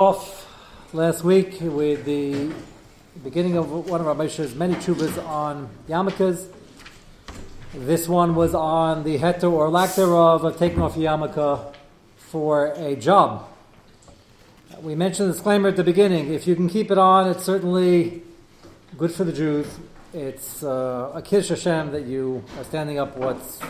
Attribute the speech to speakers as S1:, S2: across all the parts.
S1: off last week with the beginning of one of our Moshe's many chuvas on yarmulkes. This one was on the heter or lack thereof of taking off yarmulke for a job. We mentioned the disclaimer at the beginning. If you can keep it on, it's certainly good for the Jews. It's uh, a kiddush Hashem that you are standing up what's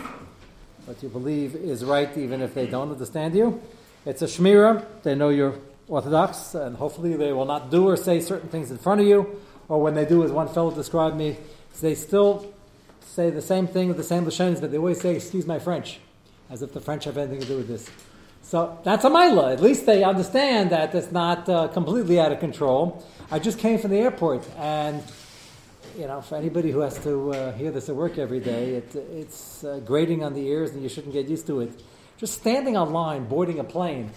S1: what you believe is right, even if they don't understand you. It's a shmira. They know you're Orthodox, and hopefully they will not do or say certain things in front of you, or when they do, as one fellow described me, they still say the same thing with the same lashonis, but they always say, "Excuse my French," as if the French have anything to do with this. So that's a mila. At least they understand that it's not uh, completely out of control. I just came from the airport, and you know, for anybody who has to uh, hear this at work every day, it, it's uh, grating on the ears, and you shouldn't get used to it. Just standing on line, boarding a plane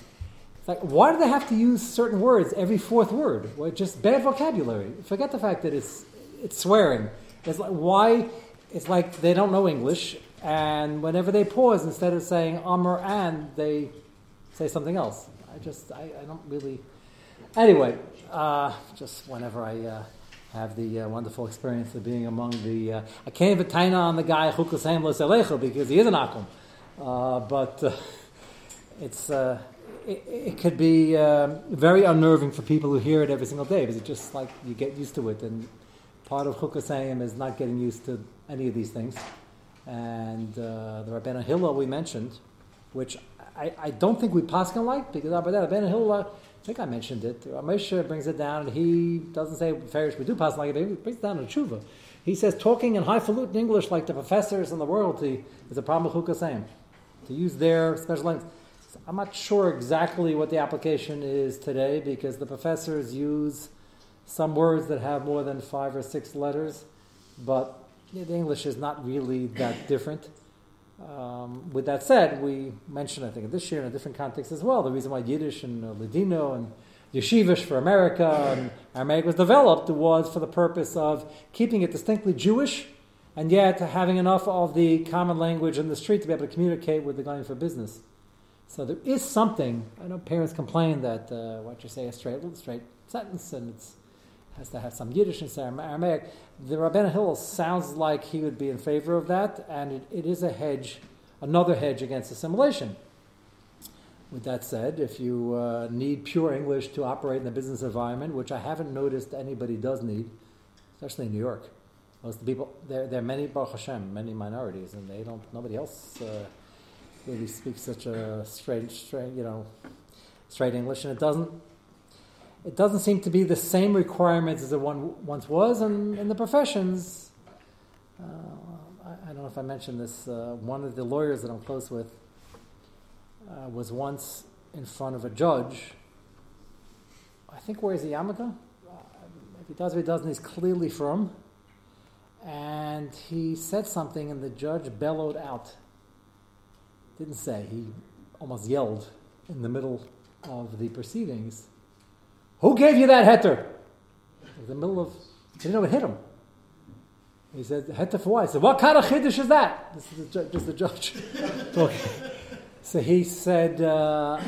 S1: like, why do they have to use certain words every fourth word? Well, just bad vocabulary. Forget the fact that it's, it's swearing. It's like, why? It's like they don't know English, and whenever they pause, instead of saying um or and, they say something else. I just, I, I don't really. Anyway, uh, just whenever I uh, have the uh, wonderful experience of being among the. Uh, I can't even taina on the guy Chukas because he is an Akum. Uh, but uh, it's it, it, could be um, very unnerving for people who hear it every single day because it's just like you get used to it. And part of Chukasayim is not getting used to any of these things. And uh, the Rabbeinu Hillel we mentioned, which I, I don't think we Paskin like because Rabbeinu Hillel, I think I mentioned it. Moshe brings it down and he doesn't say Farish we do Paskin like it, he brings it down in Tshuva. He says talking in highfalutin English like the professors in the royalty is a problem with Chukasayim. To use their special language. I'm not sure exactly what the application is today because the professors use some words that have more than five or six letters, but the English is not really that different. Um, with that said, we mentioned, I think, this year in a different context as well, the reason why Yiddish and uh, Ladino and Yeshivish for America and Aramaic was developed was for the purpose of keeping it distinctly Jewish and yet having enough of the common language in the street to be able to communicate with the going for business. So there is something. I know parents complain that uh, what you say a straight straight sentence and it has to have some Yiddish and some Aramaic. The Rabbeinu Hillel sounds like he would be in favor of that, and it, it is a hedge, another hedge against assimilation. With that said, if you uh, need pure English to operate in the business environment, which I haven't noticed anybody does need, especially in New York, most of the people there, there are many Baruch Hashem, many minorities, and they don't. Nobody else. Uh, really speaks such a straight, straight, you know, straight English, and it doesn't. It doesn't seem to be the same requirements as it one, once was, and in the professions. Uh, I, I, don't know if I mentioned this. Uh, one of the lawyers that I'm close with uh, was once in front of a judge. I think where is he, Yamaka? Uh, if he does, if he doesn't, he's clearly from. And he said something, and the judge bellowed out didn't say, he almost yelled in the middle of the proceedings, Who gave you that heter? In the middle of, he didn't know what hit him. He said, Heter for what? I said, What kind of chiddush is that? This is the, just the judge talking. So he said, uh,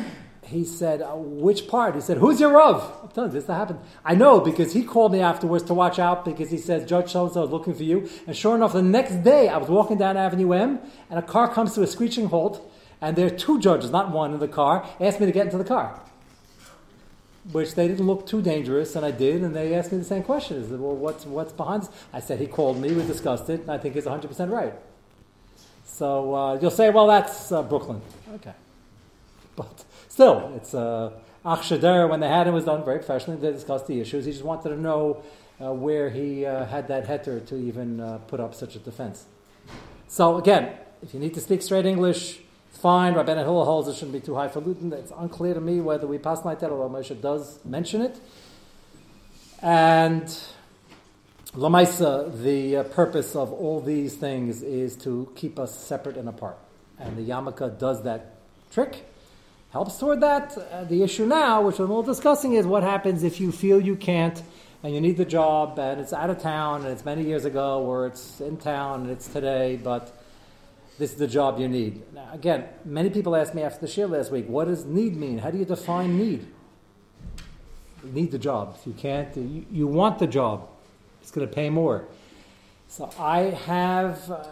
S1: he said, uh, which part? He said, who's your Rav? I'm telling you, this happened. I know because he called me afterwards to watch out because he says, Judge so-and-so is looking for you. And sure enough, the next day I was walking down Avenue M and a car comes to a screeching halt and there are two judges, not one, in the car, asked me to get into the car. Which they didn't look too dangerous, and I did, and they asked me the same question. Said, well, what's, what's behind this? I said, he called me, we discussed it, and I think he's 100% right. So uh, you'll say, well, that's uh, Brooklyn. Okay. But Still, it's uh, Ach when they had him, was done very professionally. They discussed the issues. He just wanted to know uh, where he uh, had that heter to even uh, put up such a defense. So, again, if you need to speak straight English, fine. Rabbeinu Hillel holds it shouldn't be too high for Luton. It's unclear to me whether we pass like that, although Moshe does mention it. And Lamaisa, the uh, purpose of all these things is to keep us separate and apart. And the yarmulke does that trick helps toward that. Uh, the issue now, which we're all discussing, is what happens if you feel you can't and you need the job and it's out of town and it's many years ago or it's in town and it's today, but this is the job you need. Now, again, many people asked me after the shir last week, what does need mean? How do you define need? need the job. If you can't, you, you want the job. It's going to pay more. So I have uh,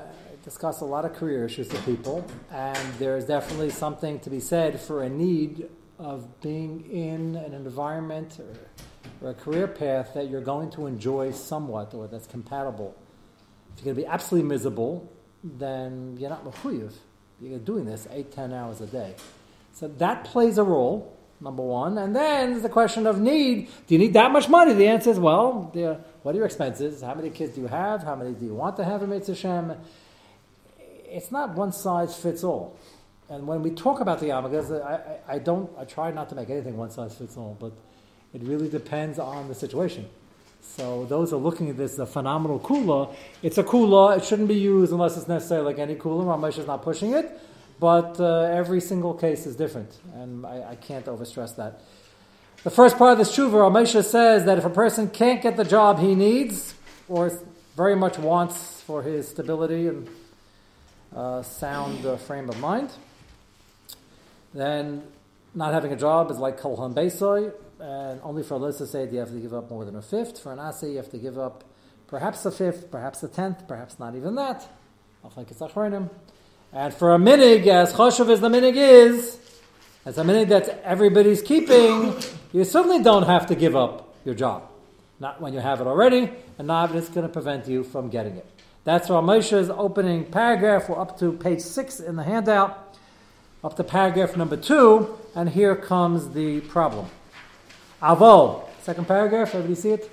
S1: discussed a lot of career issues with people, and there is definitely something to be said for a need of being in an environment or, or a career path that you're going to enjoy somewhat or that's compatible. If you're going to be absolutely miserable, then you're not mechuyev. You're doing this eight, ten hours a day. So that plays a role, number one. And then there's the question of need. Do you need that much money? The answer is, well, what are your expenses? How many kids do you have? How many do you want to have in Mitzvah It's not one size fits all. And when we talk about the yarmulkes, I, I, don't, I try not to make anything one size fits all, but it really depends on the situation. So those are looking at this a phenomenal kula. It's a kula. It shouldn't be used unless it's necessary, like any kula. Ramesh is not pushing it, but uh, every single case is different, and I, I, can't overstress that. The first part of this tshuva, Ramesh says that if a person can't get the job he needs, or very much wants for his stability and sound uh, frame of mind, then not having a job is like kolhan beisoy, and only for a say you have to give up more than a fifth. For an assay, you have to give up perhaps a fifth, perhaps a tenth, perhaps not even that. And for a minig, as choshev as the minig is, as a minig that everybody's keeping, you certainly don't have to give up your job. Not when you have it already, and not if it's going to prevent you from getting it. That's Ramosha's opening paragraph. We're up to page six in the handout, up to paragraph number two, and here comes the problem. Avol, second paragraph, everybody see it?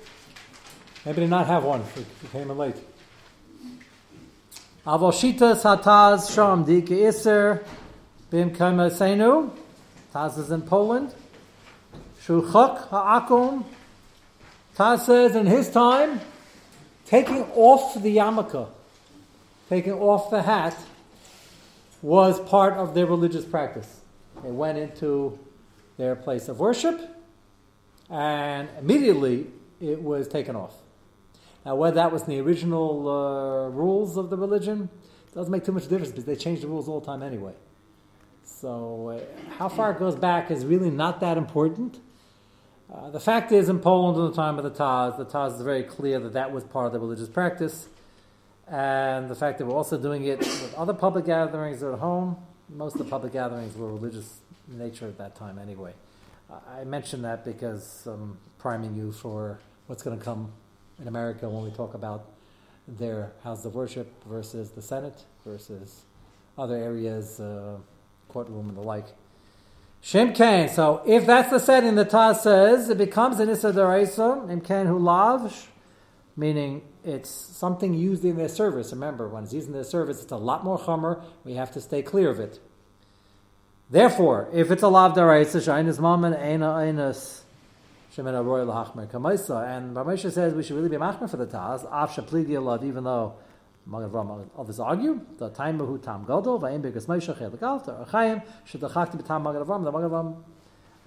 S1: Maybe not have one if you came in late. Avol shita sataz sham di iser bim seinu. Taz is in Poland. Shuchok ha'akum. Taz says in his time, taking off the yarmulke, taking off the hat, was part of their religious practice. They went into their place of worship and immediately it was taken off. Now, whether that was in the original uh, rules of the religion doesn't make too much difference because they change the rules all the time anyway. So, uh, how far it goes back is really not that important. Uh, the fact is, in Poland in the time of the Taz, the Taz is very clear that that was part of the religious practice. And the fact that we're also doing it with other public gatherings at home, most of the public gatherings were religious in nature at that time anyway. I mention that because I'm priming you for what's going to come in America when we talk about their house of worship versus the Senate versus other areas, uh, courtroom and the like. Shem Kain. So if that's the setting, the Taz says it becomes an Issa Daraisa, Im Kain Hu Lav, meaning it's something used in their service. Remember, when it's used in their service, it's a lot more Chomer. We have to stay clear of it. Therefore, if it's a lav daraisa, shainis mammon eina einas shemina royal hachmer kamaisa, and Ramesha says we should really be machmer for the taz, af shapligi alav, even though Magad others argue the time of who tam gadol va'im begas Moshe chel galta or chayim should the chakti b'tam Magen Avram. The Magen Avram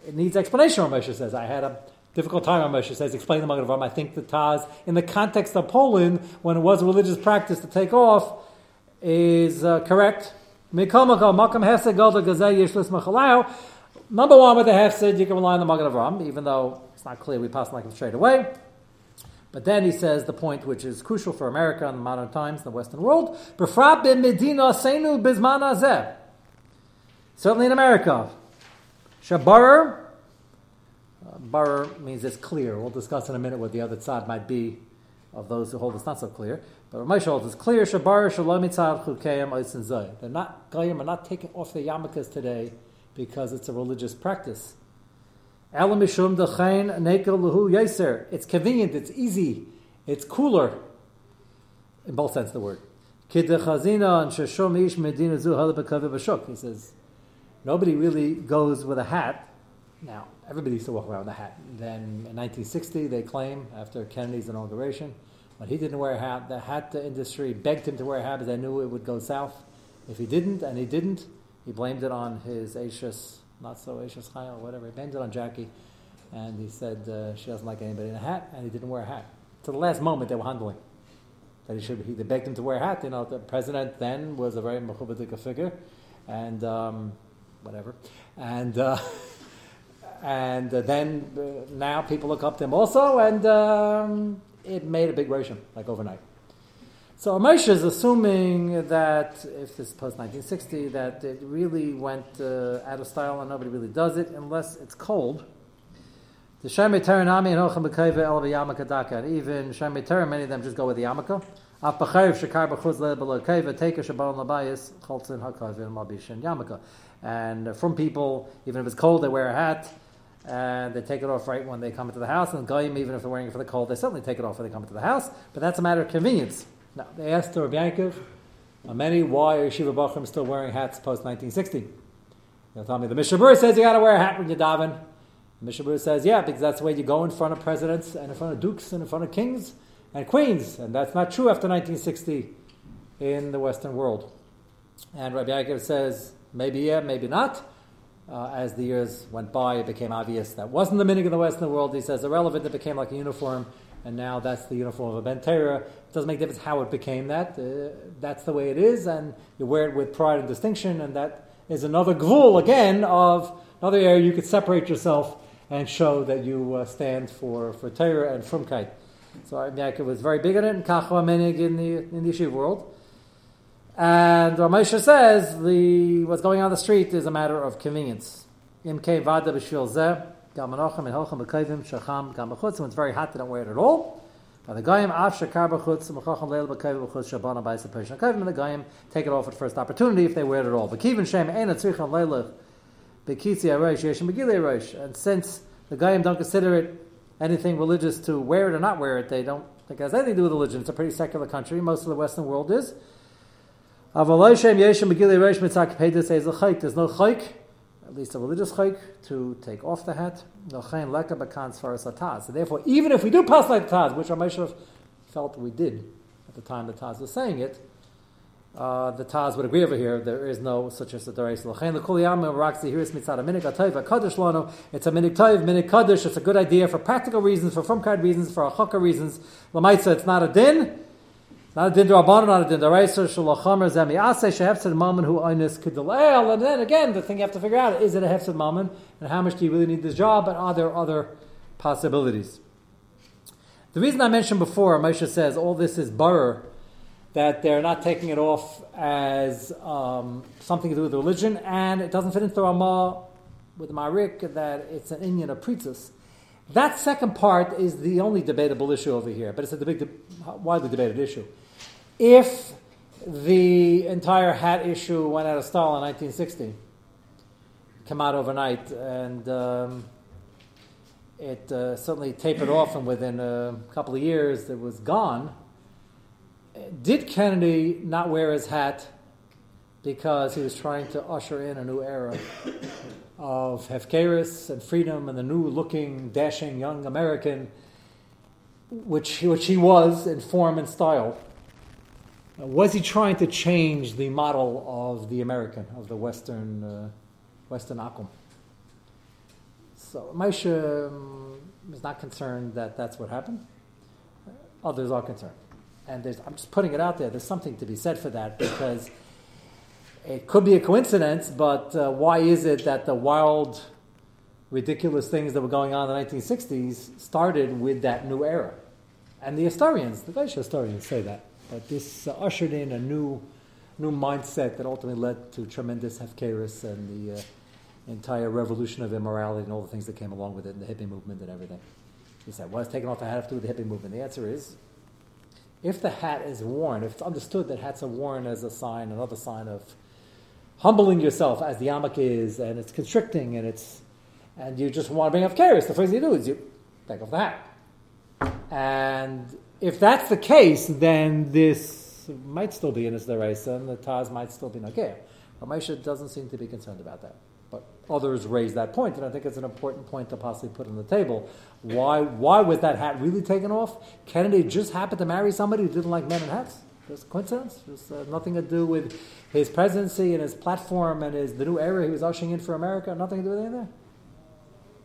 S1: it needs explanation. Ramesha says I had a difficult time. Ramesha says explain the Magen Avram. I think the Taz in the context of Poland when it was a religious practice to take off is uh, correct. Number one, with the hefsid, you can rely on the Magen Avram, even though it's not clear we pass like straight away. But then he says the point which is crucial for America in the modern times, in the Western world, Certainly in America. Shabar, uh, bar means it's clear. We'll discuss in a minute what the other side might be of those who hold it's not so clear. But Ramesh holds it's clear. Shabar shalom chukayim oisin zoy. They're not goyim are not taking off their yarmulkes today because it's a religious practice. It's convenient. It's easy. It's cooler. In both sense of the word. He says nobody really goes with a hat. Now everybody used to walk around with a hat. Then in 1960 they claim after Kennedy's inauguration when he didn't wear a hat, the hat industry begged him to wear a hat because they knew it would go south. If he didn't, and he didn't, he blamed it on his Ashes, not so Ashes Chayil, whatever. He blamed it on Jackie, and he said uh, she doesn't like anybody in a hat, and he didn't wear a hat. To the last moment, they were handling that he should. He, they begged him to wear a hat. You know, the president then was a very mechubadik figure, and um, whatever, and. Uh, and uh, then uh, now people look up to him also, and um, it made a big ration, like overnight. So Moshe is assuming that if this is post 1960, that it really went uh, out of style and nobody really does it unless it's cold. The Shemay Teranami and Ochem Bekaiva El and even Shemay Teran, many of them just go with the Yamaka. Shekar B'chuz Le Cholzin Yamaka. And from people, even if it's cold, they wear a hat and they take it off right when they come into the house. And Goyim, even if they're wearing it for the cold, they certainly take it off when they come into the house. But that's a matter of convenience. Now, they asked Rabbi Yankov, many, why are Yeshiva Bachram still wearing hats post 1960? They'll tell me the Mishabur says you got to wear a hat when you daven. The Mishabur says, yeah, because that's the way you go in front of presidents and in front of dukes and in front of kings and queens. And that's not true after 1960 in the Western world. And Rabbi Yaakov says, maybe yeah, maybe not. Uh, as the years went by, it became obvious that wasn't the meaning of the Western world. He says irrelevant, it became like a uniform and now that's the uniform of a Ben Torah. It doesn't make difference how it became that. Uh, that's the way it is, and you wear it with pride and distinction, and that is another gvul, again, of another area you could separate yourself and show that you uh, stand for, for Torah and Frumkeit. So Yaakov was very big on it, and Kachwa Menig in the, in the Yeshiva world. And Ramesha says the, what's going on the street is a matter of convenience. Imke vada b'shvil zeh. Gam Menachem and Hilchim B'Kayvim Shacham Gam B'Chutz. When it's very hot, they don't wear it at all. By the Goyim Av Shakar B'Chutz Mechacham Leil B'Kayvim B'Chutz Shabana B'Ayis Peshin Kayvim and the Goyim take it off at first opportunity if they wear it at all. But Kivin Shem Ein Atzricham Leilach B'Kitzi Arosh Yeshim B'Gili Arosh. And since the Goyim don't consider it anything religious to wear it or not wear it, they don't think it has anything to do with religion. It's a pretty secular country. Most of the Western world is. There's no chayk at least a religious chayk, to take off the hat. So therefore, even if we do pass like Taz, which Rameshev felt we did at the time the Taz was saying it, uh, the Taz would agree over here. There is no such as a Darais Lachain. The Kuliyam Raksi here is mitzad a minik atayv a kaddish lano. It's a minik tayv minik kaddish. It's a good idea for practical reasons, for frumkard reasons, for a reasons. Lamaitza, it's not a din. Not a din rabbanon, not a din daraisa, shalachamer zemi ase shehefsed mammon who einis kedalel. And then again, the thing you have to figure out is it a hefsed mammon, and how much do you really need this job, and are there other possibilities? The reason I mentioned before, Moshe says all this is barer, that they're not taking it off as um, something to do with religion, and it doesn't fit into the Ramah with Marik that it's an Indian of priestess. That second part is the only debatable issue over here, but it's a big, widely debated issue. If the entire hat issue went out of style in 1960, come out overnight, and um, it uh, certainly tapered off, and within a couple of years it was gone. Did Kennedy not wear his hat because he was trying to usher in a new era of Hefkeris and freedom and the new looking, dashing young American, which, which he was in form and style? Was he trying to change the model of the American, of the Western, uh, Western Akum? So Moshe um, is not concerned that that's what happened. Others are concerned. And I'm just putting it out there. There's something to be said for that because it could be a coincidence, but uh, why is it that the wild, ridiculous things that were going on in the 1960s started with that new era? And the historians, the Gaisha historians say that. But this uh, ushered in a new, new mindset that ultimately led to tremendous hefkeris and the uh, entire revolution of immorality and all the things that came along with it, and the hippie movement and everything. He said, "What's taking off the hat have to do with the hippie movement?" The answer is, if the hat is worn, if it's understood that hats are worn as a sign, another sign of humbling yourself as the yamak is, and it's constricting, and it's, and you just want to bring up chaos, the first thing you do is you take off the hat. And if that's the case, then this might still be in race, and the Taz might still be. But Moshe doesn't seem to be concerned about that. But others raise that point, and I think it's an important point to possibly put on the table. Why, why was that hat really taken off? Kennedy just happened to marry somebody who didn't like men in hats. Just coincidence. Just uh, nothing to do with his presidency and his platform and his the new era he was ushering in for America. Nothing to do with anything.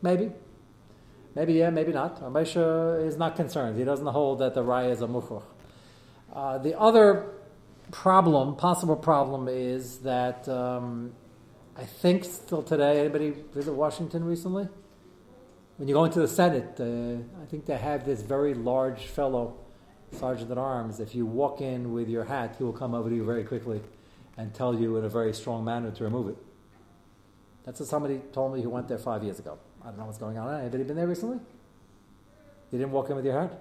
S1: Maybe. Maybe yeah, maybe not. Moshe is not concerned. He doesn't hold that the raya is a muchuch. Uh, the other problem, possible problem, is that um, I think still today. Anybody visit Washington recently? when you go into the Senate, uh, I think they have this very large fellow, sergeant at arms. If you walk in with your hat, he will come over to you very quickly and tell you in a very strong manner to remove it. That's what somebody told me who went there five years ago. I don't know what's going on. Anybody been there recently? You didn't walk in with your hat?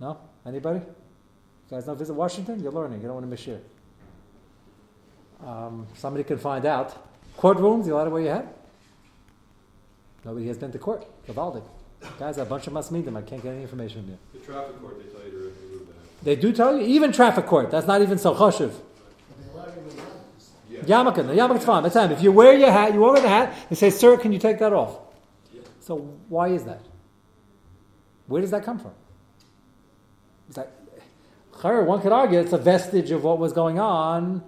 S1: No? Anybody? You guys not visit Washington? You're learning. You don't want to miss share. Um, somebody can find out. Courtrooms, you allowed to wear your hat? Nobody has been to court. Gavaldik. Guys, a bunch of must meet them. I can't get any information from you.
S2: The traffic court, they tell you to remove that.
S1: They do tell you, even traffic court. That's not even so choshev.
S2: Yeah.
S1: Yarmulke, the yarmulke's fine. That's fine. If you wear your hat, you wear the hat, they say, sir, can you take that off? So why is that? Where does that come from? Is that, one could argue it's a vestige of what was going on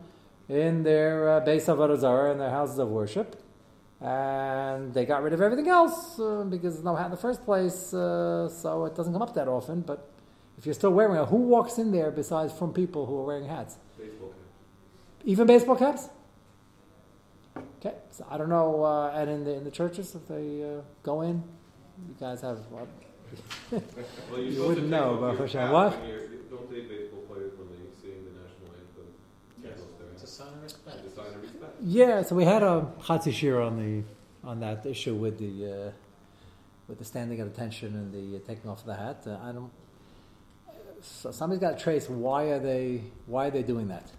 S1: in their uh, base of Arazara and their houses of worship. And they got rid of everything else uh, because there's no hat in the first place, uh, so it doesn't come up that often. But if you're still wearing it, who walks in there besides from people who are wearing hats?
S2: Baseball.
S1: Even baseball caps? Okay, so I don't know. Uh, and in the in the churches, if they uh, go in, you guys have what?
S2: Well, you're
S1: You wouldn't know,
S2: off
S1: but
S2: your
S1: for sure.
S2: cap
S1: What?
S2: when you're- you Don't take baseball players when they sing the national anthem.
S3: Yes.
S2: Take off their
S3: It's a sign of respect.
S2: It's a sign of respect.
S1: Yeah, so we had a Chatzi Shir on the on that issue with the uh, with the standing at attention and the uh, taking off the hat. Uh, I don't. So somebody's got to trace why are they why are they doing that?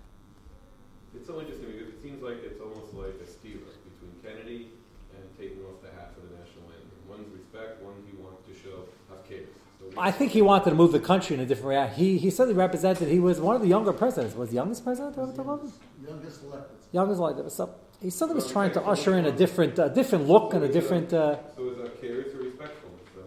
S2: It's so interesting because it seems like it's almost like a steer between Kennedy and taking off the hat for the national anthem. One's respect, one he wants to show Hafkedus. So
S1: I think he wanted to move the country in a different way. He he certainly represented. He was one of the younger presidents. Was the youngest president of the world?
S4: Youngest elected.
S1: Youngest like that. So he certainly was trying to usher in a different a different look and a different. Uh,
S2: So is Hafkedus or respectfulness? So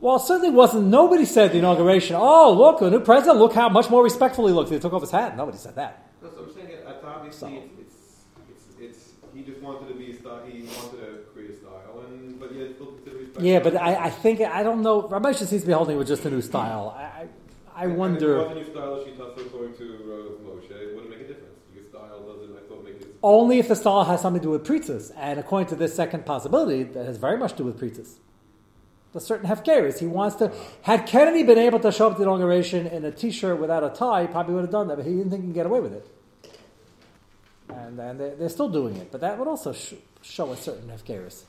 S1: well, certainly wasn't. Nobody said the inauguration. Oh, look, a new president. Look how much more respectful he looked. He took off his hat. Nobody said that.
S2: That's what I'm saying. It's obviously
S1: So-
S2: it's, it's it's it's he just wanted to be a style. He wanted to create a style, and but yet still consider respect.
S1: Yeah, but I, I think I don't know. Rabbi just seems to be holding it with just a new style. I I, I
S2: And-
S1: wonder.
S2: And if it wasn't your style, she thought so according to uh, Moshe, it wouldn't make a difference. Your style doesn't. I thought make it.
S1: Only if the style has something to do with preachers, and according to this second possibility, that has very much to do with preachers. The certain hefkeris. He wants to. Had Kennedy been able to show up at the inauguration in a T-shirt without a tie, he probably would have done that. But he didn't think he could get away with it. And and they're, they're still doing it, but that would also sh- show a certain hefkeris.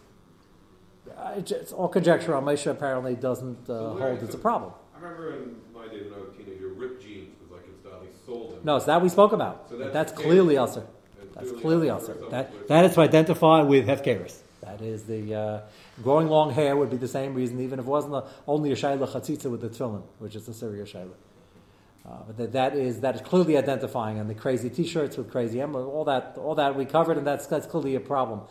S1: Uh, it's all conjecture on Moshe. Apparently, doesn't uh, hold it's a problem.
S2: I remember in my day when I was a teenager, ripped jeans was like in style. He sold them.
S1: No, it's that we spoke about.
S2: So that's
S1: that's clearly usher. That's
S2: clearly also
S1: That, that is to identify with hefkeris. That is the uh, growing long hair would be the same reason, even if it wasn't a, only a shayla chatzitza with the tefillin, which is a Syria shayla. Uh, but that, that is that is clearly identifying, and the crazy T-shirts with crazy emblem, all that, all that we covered, and that's that's clearly a problem.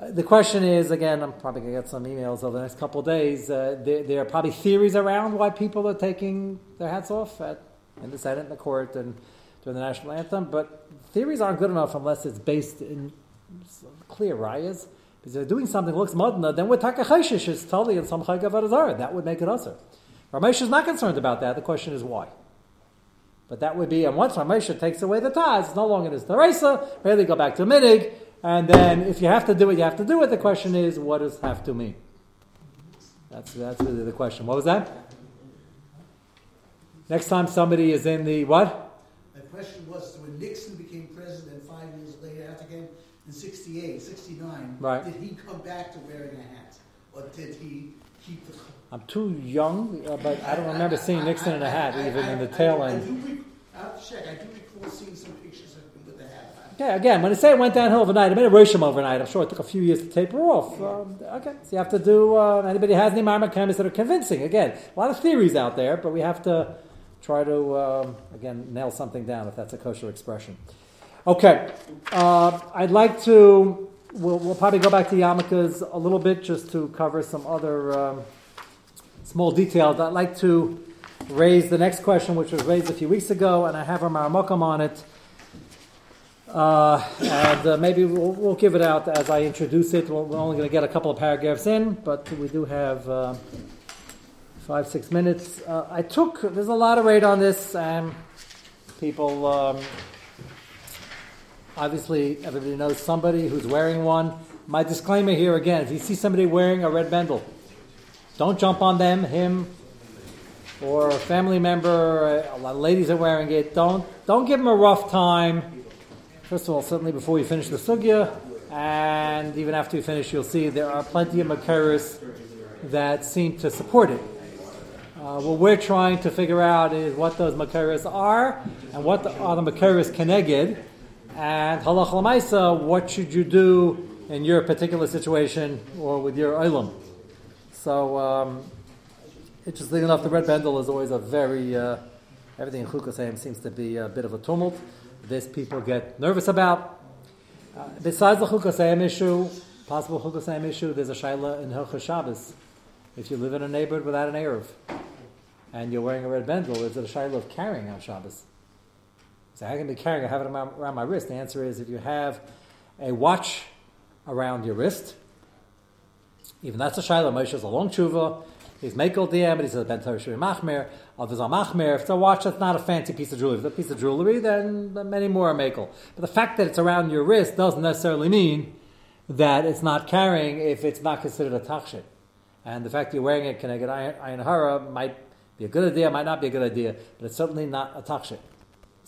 S1: Uh, the question is again, I'm probably going to get some emails over the next couple of days. Uh, there, there are probably theories around why people are taking their hats off at, in the Senate in the court and during the national anthem, but theories aren't good enough unless it's based in clear rayas. Because they're doing something that looks madna, then with takacheshish is totally in some chaygav That would make it usher. Ramesh is not concerned about that. The question is why. But that would be, and once Ramesh takes away the ties, it's no longer this Teresa, really go back to minig, and then if you have to do it, you have to do it. The question is, what does have to mean? That's, that's really the question. What was that? Next time somebody is in the what?
S4: The question was, when Nixon became president five years later, after again in 68, 69,
S1: Right.
S4: did he come back to wearing a hat? Or did he.
S1: I'm too young, uh, but I don't remember seeing Nixon in a hat, even in the tail end.
S4: I do re- I have to check. I do recall seeing some pictures of him with the hat on.
S1: Yeah, again, when I say it went downhill overnight, I made a Roshim overnight. I'm sure it took a few years to taper off. Um, okay, so you have to do, uh, anybody has any Marmot chemists that are convincing. Again, a lot of theories out there, but we have to try to, um, again, nail something down if that's a kosher expression. Okay, uh, I'd like to, we'll, we'll probably go back to yarmulkes a little bit just to cover some other um, small details. I'd like to raise the next question, which was raised a few weeks ago, and I have a Maramokam on it. Uh, and uh, maybe we'll, we'll give it out as I introduce it. We're, we're only going to get a couple of paragraphs in, but we do have uh, five, six minutes. Uh, I took, there's a lot of rate on this. Um, people, um, obviously, everybody knows somebody who's wearing one. My disclaimer here again if you see somebody wearing a red bendel, Don't jump on them, him, or a family member. A lot of ladies are wearing it. Don't don't give them a rough time. First of all, certainly before you finish the sugya, and even after you finish, you'll see there are plenty of makaris that seem to support it. Uh, what we're trying to figure out is what those makaris are and what the, are the makaris keneged, and halach lamaisa, what should you do in your particular situation or with your ilum. So, um, interesting enough, the red bendel is always a very, uh, everything in Chukasayim seems to be a bit of a tumult. This people get nervous about. Uh, besides the Chukasayim issue, possible Chukasayim issue, there's a Shaila in Hilchah Shabbos. If you live in a neighborhood without an Eruv, and you're wearing a red bendel, is it a Shaila of carrying on Shabbos? So how can be carrying? I have it around my wrist. The answer is if you have a watch around your wrist, even that's a Shaila. Moshe is a long tshuva. He's Mekel Diem, but he's a Ben Torah Machmer. Others are Machmer. If it's a watch that's not a fancy piece of jewelry, if it's a piece of jewelry, then many more are Mekel. But the fact that it's around your wrist doesn't necessarily mean that it's not carrying if it's not considered a tachshit. And the fact you're wearing it, can I get ayin hara, might be a good idea, might not be a good idea, but it's certainly not a tachshit.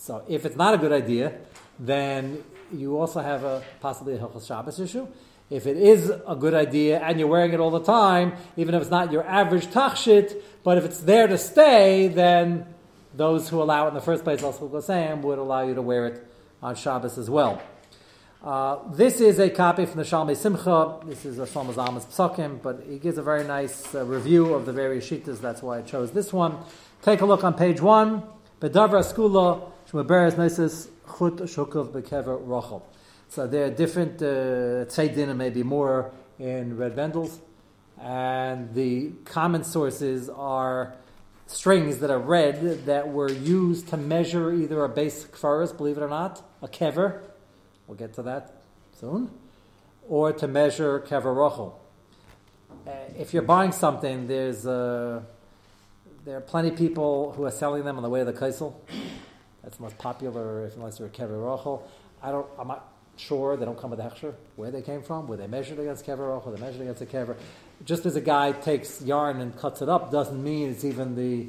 S1: So if it's not a good idea, then you also have a possibly a Hilchos Shabbos issue. If it is a good idea and you're wearing it all the time, even if it's not your average tachshit, but if it's there to stay, then those who allow it in the first place, also Gosayim, would allow you to wear it on Shabbos as well. Uh, this is a copy from the Shalmei Simcha. This is a Shlomo Zalman's Psakim, but he gives a very nice uh, review of the various shitas. That's why I chose this one. Take a look on page one. Bedavra Skula So there are different uh, tzeidinim, maybe more in red bendels, and the common sources are strings that are red that were used to measure either a base kfaris, believe it or not, a kever, we'll get to that soon, or to measure kever. Uh, if you're buying something, there's uh, there are plenty of people who are selling them on the way of the kaisel. That's the most popular, if unless they're a kever rochel. I don't. I'm not Sure, they don't come with a hechsher. Where they came from, were they measured against kever, or they measured against a kever. Just as a guy takes yarn and cuts it up doesn't mean it's even the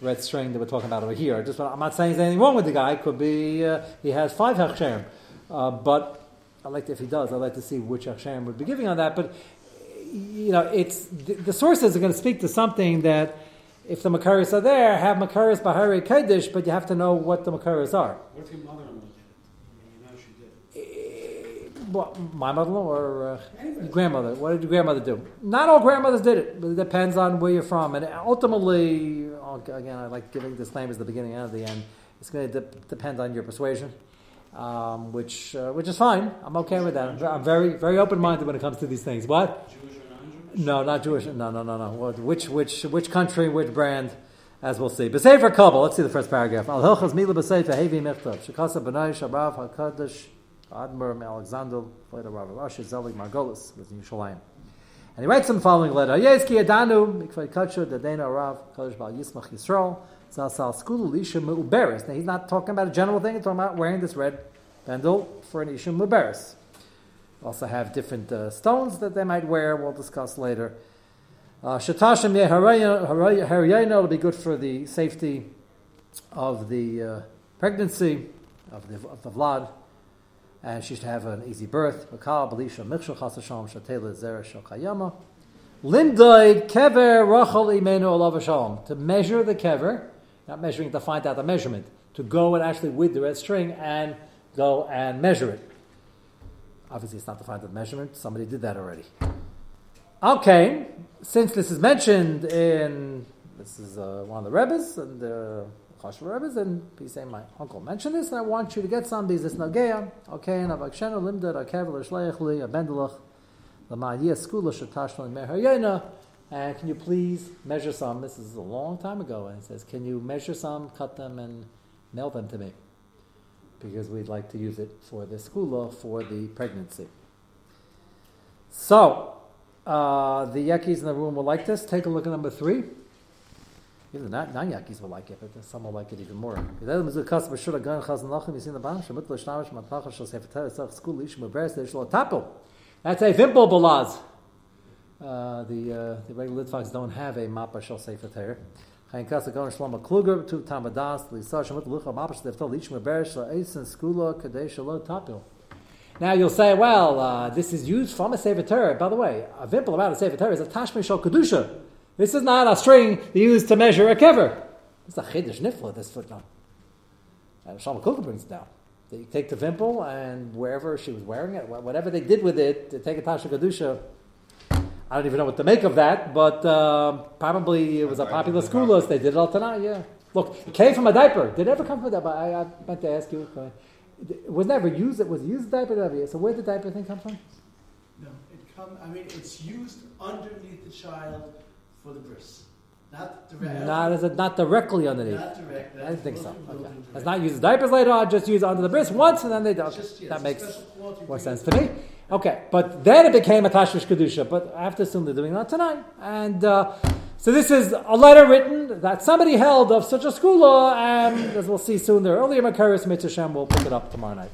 S1: red string that we're talking about over here. Just, I'm not saying there's anything wrong with the guy. It could be uh, he has five hechsherim. Uh, but I like to, if he does, I'd like to see which hechsherim would be giving on that. But you know, it's the, the sources are going to speak to something that if the makaris are there, have makaris bahari kodesh, but you have to know what the makaris are.
S3: What if your mother in law did it?
S1: Uh What, my mother-in-law or uh, grandmother? What did your grandmother do? Not all grandmothers did it, but it depends on where you're from. And ultimately, again, I like giving disclaimers at the beginning and at the end. It's going to de- depend on your persuasion, um, which uh, which is fine. I'm okay with that. I'm, I'm very very open minded when it comes to these things. What?
S3: Jewish?
S1: No, not Jewish. No, no, no, no. Which which which country? Which brand? As we'll see. B'sefer Kabul. Let's see the first paragraph. Al hilchas mila b'sefer hevi michtav. Shekasa b'nai shabrav hakadosh Admir Alexander, later Rav Rashi, Zelig Margolis, in Yerushalayim. And he writes in the following letter, Yeski Adanu, Mikvay Kacha, Dadena Rav, Kadosh Bal Yismach Yisrael, Zasal Skulu Lisha Mu'beris. Now he's not talking about a general thing, he's talking about wearing this red bendel for an Isha Mu'beris. Also have different uh, stones that they might wear, we'll discuss later. Uh, Shatashim Haryayna will be good for the safety of the uh, pregnancy, of the, of the vlad and she should have an easy birth. Lindoid Kever Rachel Imenu Olav To measure the kever, not measuring to find out the measurement, to go and actually with the red string and go and measure it. Obviously, it's not find the measurement. Somebody did that already. Okay, since this is mentioned in this is uh, one of the rebbes and uh, Chashva Rebbe's, and he's saying, my uncle mentioned this, and I want you to get some because it's Nagea. Okay, and Avakshenu Limdad Akevel Shleich Li Abendelach Lamayia Skula Shatashlan Meher And can you please measure some? This is a long time ago, and he says, can you measure some, cut them, and mail them to me? Because we'd like to use it for the skula for the pregnancy. So, uh, the yakis in the room will like this. Take a look at number three. Even the non-Yakis will like it, but some will like it even more. That's a vimple balaz. Uh, the uh, the regular Litvaks don't have a mappa shel sefer. Chayin kasa shlomo kluger lisa shemut lucha la'eisen skula tapil. Now you'll say, well, uh, this is used from a sefer Torah. By the way, a vimpel about a sefer Torah is a tashmi shel kedusha. This is not a string used to measure a kever. It's a chiddush nifla. This footnote. And Shlomo Kluger brings it down. They take the vimple and wherever she was wearing it, whatever they did with it, they take a tasha kedusha. I don't even know what to make of that, but uh, probably it was a popular school list. They did it all tonight. Yeah. Look, it came from a diaper. Did it ever come from a diaper? I, I meant to ask you. It was never used. It was used diaper. So where did the diaper thing come from?
S4: No, it come. I mean, it's used underneath the child for the bris. Not directly.
S1: Not as a, not directly underneath.
S4: Not direct.
S1: I didn't think so. Okay. Let's not use diapers later on. Just use it under the bris once, and then they don't.
S4: Just, yeah,
S1: that makes
S4: special cloth you
S1: more sense to me. Okay, but then it became a tashmish kedusha. But I have to assume they're doing that tonight. And uh, so this is a letter written that somebody held of such a school law, and as we'll see soon, there the earlier Makaris Mitzvah will pick it up tomorrow night.